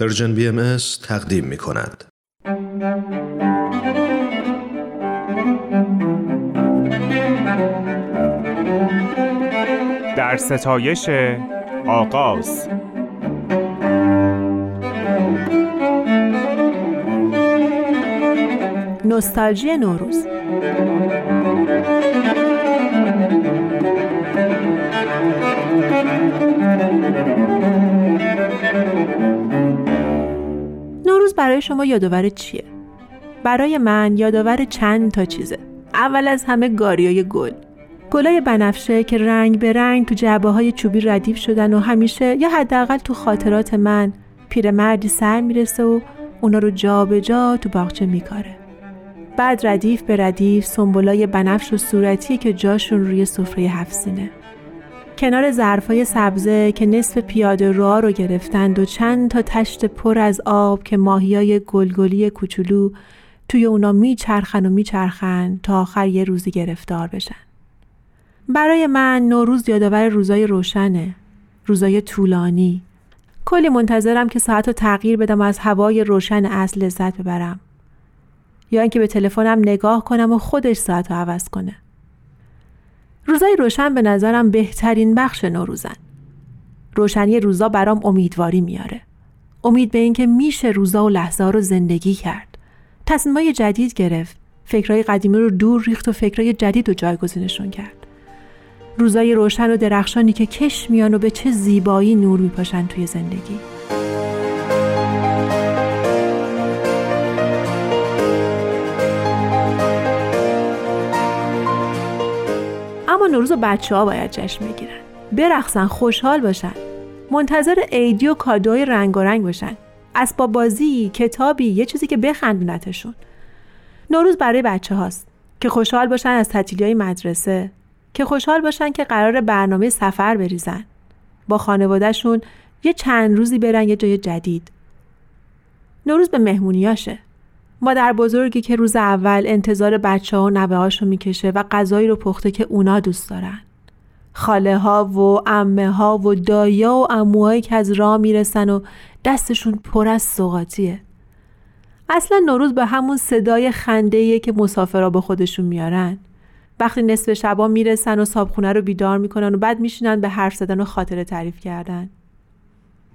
پرژن بی ام تقدیم می کند. در ستایش آغاز نوستالژی نوروز برای شما یادآور چیه؟ برای من یادآور چند تا چیزه. اول از همه گاریای گل. گلای بنفشه که رنگ به رنگ تو جعبه های چوبی ردیف شدن و همیشه یا حداقل تو خاطرات من پیرمردی سر می‌رسه و اونا رو جا به جا تو باغچه میکاره. بعد ردیف به ردیف سنبولای بنفش و صورتی که جاشون روی سفره هفسینه. کنار ظرفای سبزه که نصف پیاده راه رو گرفتند و چند تا تشت پر از آب که ماهیای گلگلی کوچولو توی اونا میچرخن و میچرخن تا آخر یه روزی گرفتار بشن. برای من نوروز یادآور روزای روشنه، روزای طولانی. کلی منتظرم که ساعت رو تغییر بدم و از هوای روشن اصل لذت ببرم. یا اینکه به تلفنم نگاه کنم و خودش ساعت رو عوض کنه. روزای روشن به نظرم بهترین بخش نوروزن. روشنی روزا برام امیدواری میاره. امید به اینکه میشه روزا و لحظه رو زندگی کرد. تصمیمای جدید گرفت. فکرای قدیمی رو دور ریخت و فکرای جدید رو جایگزینشون کرد. روزای روشن و درخشانی که کش میان و به چه زیبایی نور میپاشن توی زندگی. نوروز بچه ها باید جشن بگیرن. برقصن خوشحال باشن. منتظر عیدی و کادوی رنگ باشن. اسباب بازی کتابی یه چیزی که بخندونتشون. نوروز برای بچه هاست که خوشحال باشن از تعطیلی مدرسه. که خوشحال باشن که قرار برنامه سفر بریزن. با خانوادهشون یه چند روزی برن یه جای جدید. نوروز به مهمونیاشه. مادر بزرگی که روز اول انتظار بچه ها و نوه هاشو می‌کشه و غذایی رو پخته که اونا دوست دارن. خاله ها و امه ها و دایا و اموهایی که از راه می‌رسن و دستشون پر از سوقاتیه. اصلا نوروز به همون صدای خنده که مسافرها به خودشون میارن. وقتی نصف شبا می‌رسن و صابخونه رو بیدار می‌کنن و بعد میشینن به حرف زدن و خاطره تعریف کردن.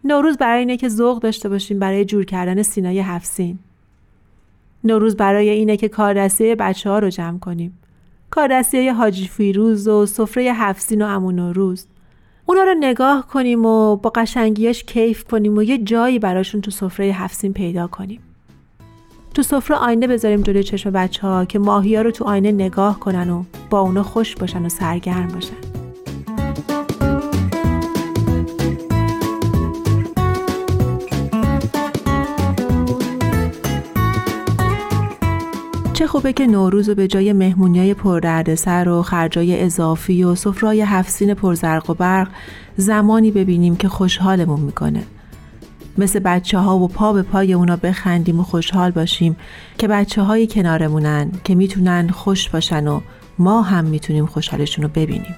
نوروز برای اینه که ذوق داشته باشیم برای جور کردن سینای هفسین. نوروز برای اینه که کاردستی بچه ها رو جمع کنیم. کاردستی حاجی فیروز و سفره هفسین و امون نوروز. اونا رو نگاه کنیم و با قشنگیش کیف کنیم و یه جایی براشون تو سفره هفسین پیدا کنیم. تو سفره آینه بذاریم جلوی چشم بچه ها که ماهی ها رو تو آینه نگاه کنن و با اونا خوش باشن و سرگرم باشن. چه خوبه که نوروز و به جای مهمونیای پردردسر و خرجای اضافی و سفرای هفسین پرزرق و برق زمانی ببینیم که خوشحالمون می‌کنه. مثل بچه ها و پا به پای اونا بخندیم و خوشحال باشیم که بچه هایی کنارمونن که می‌تونن خوش باشن و ما هم می‌تونیم خوشحالشون رو ببینیم.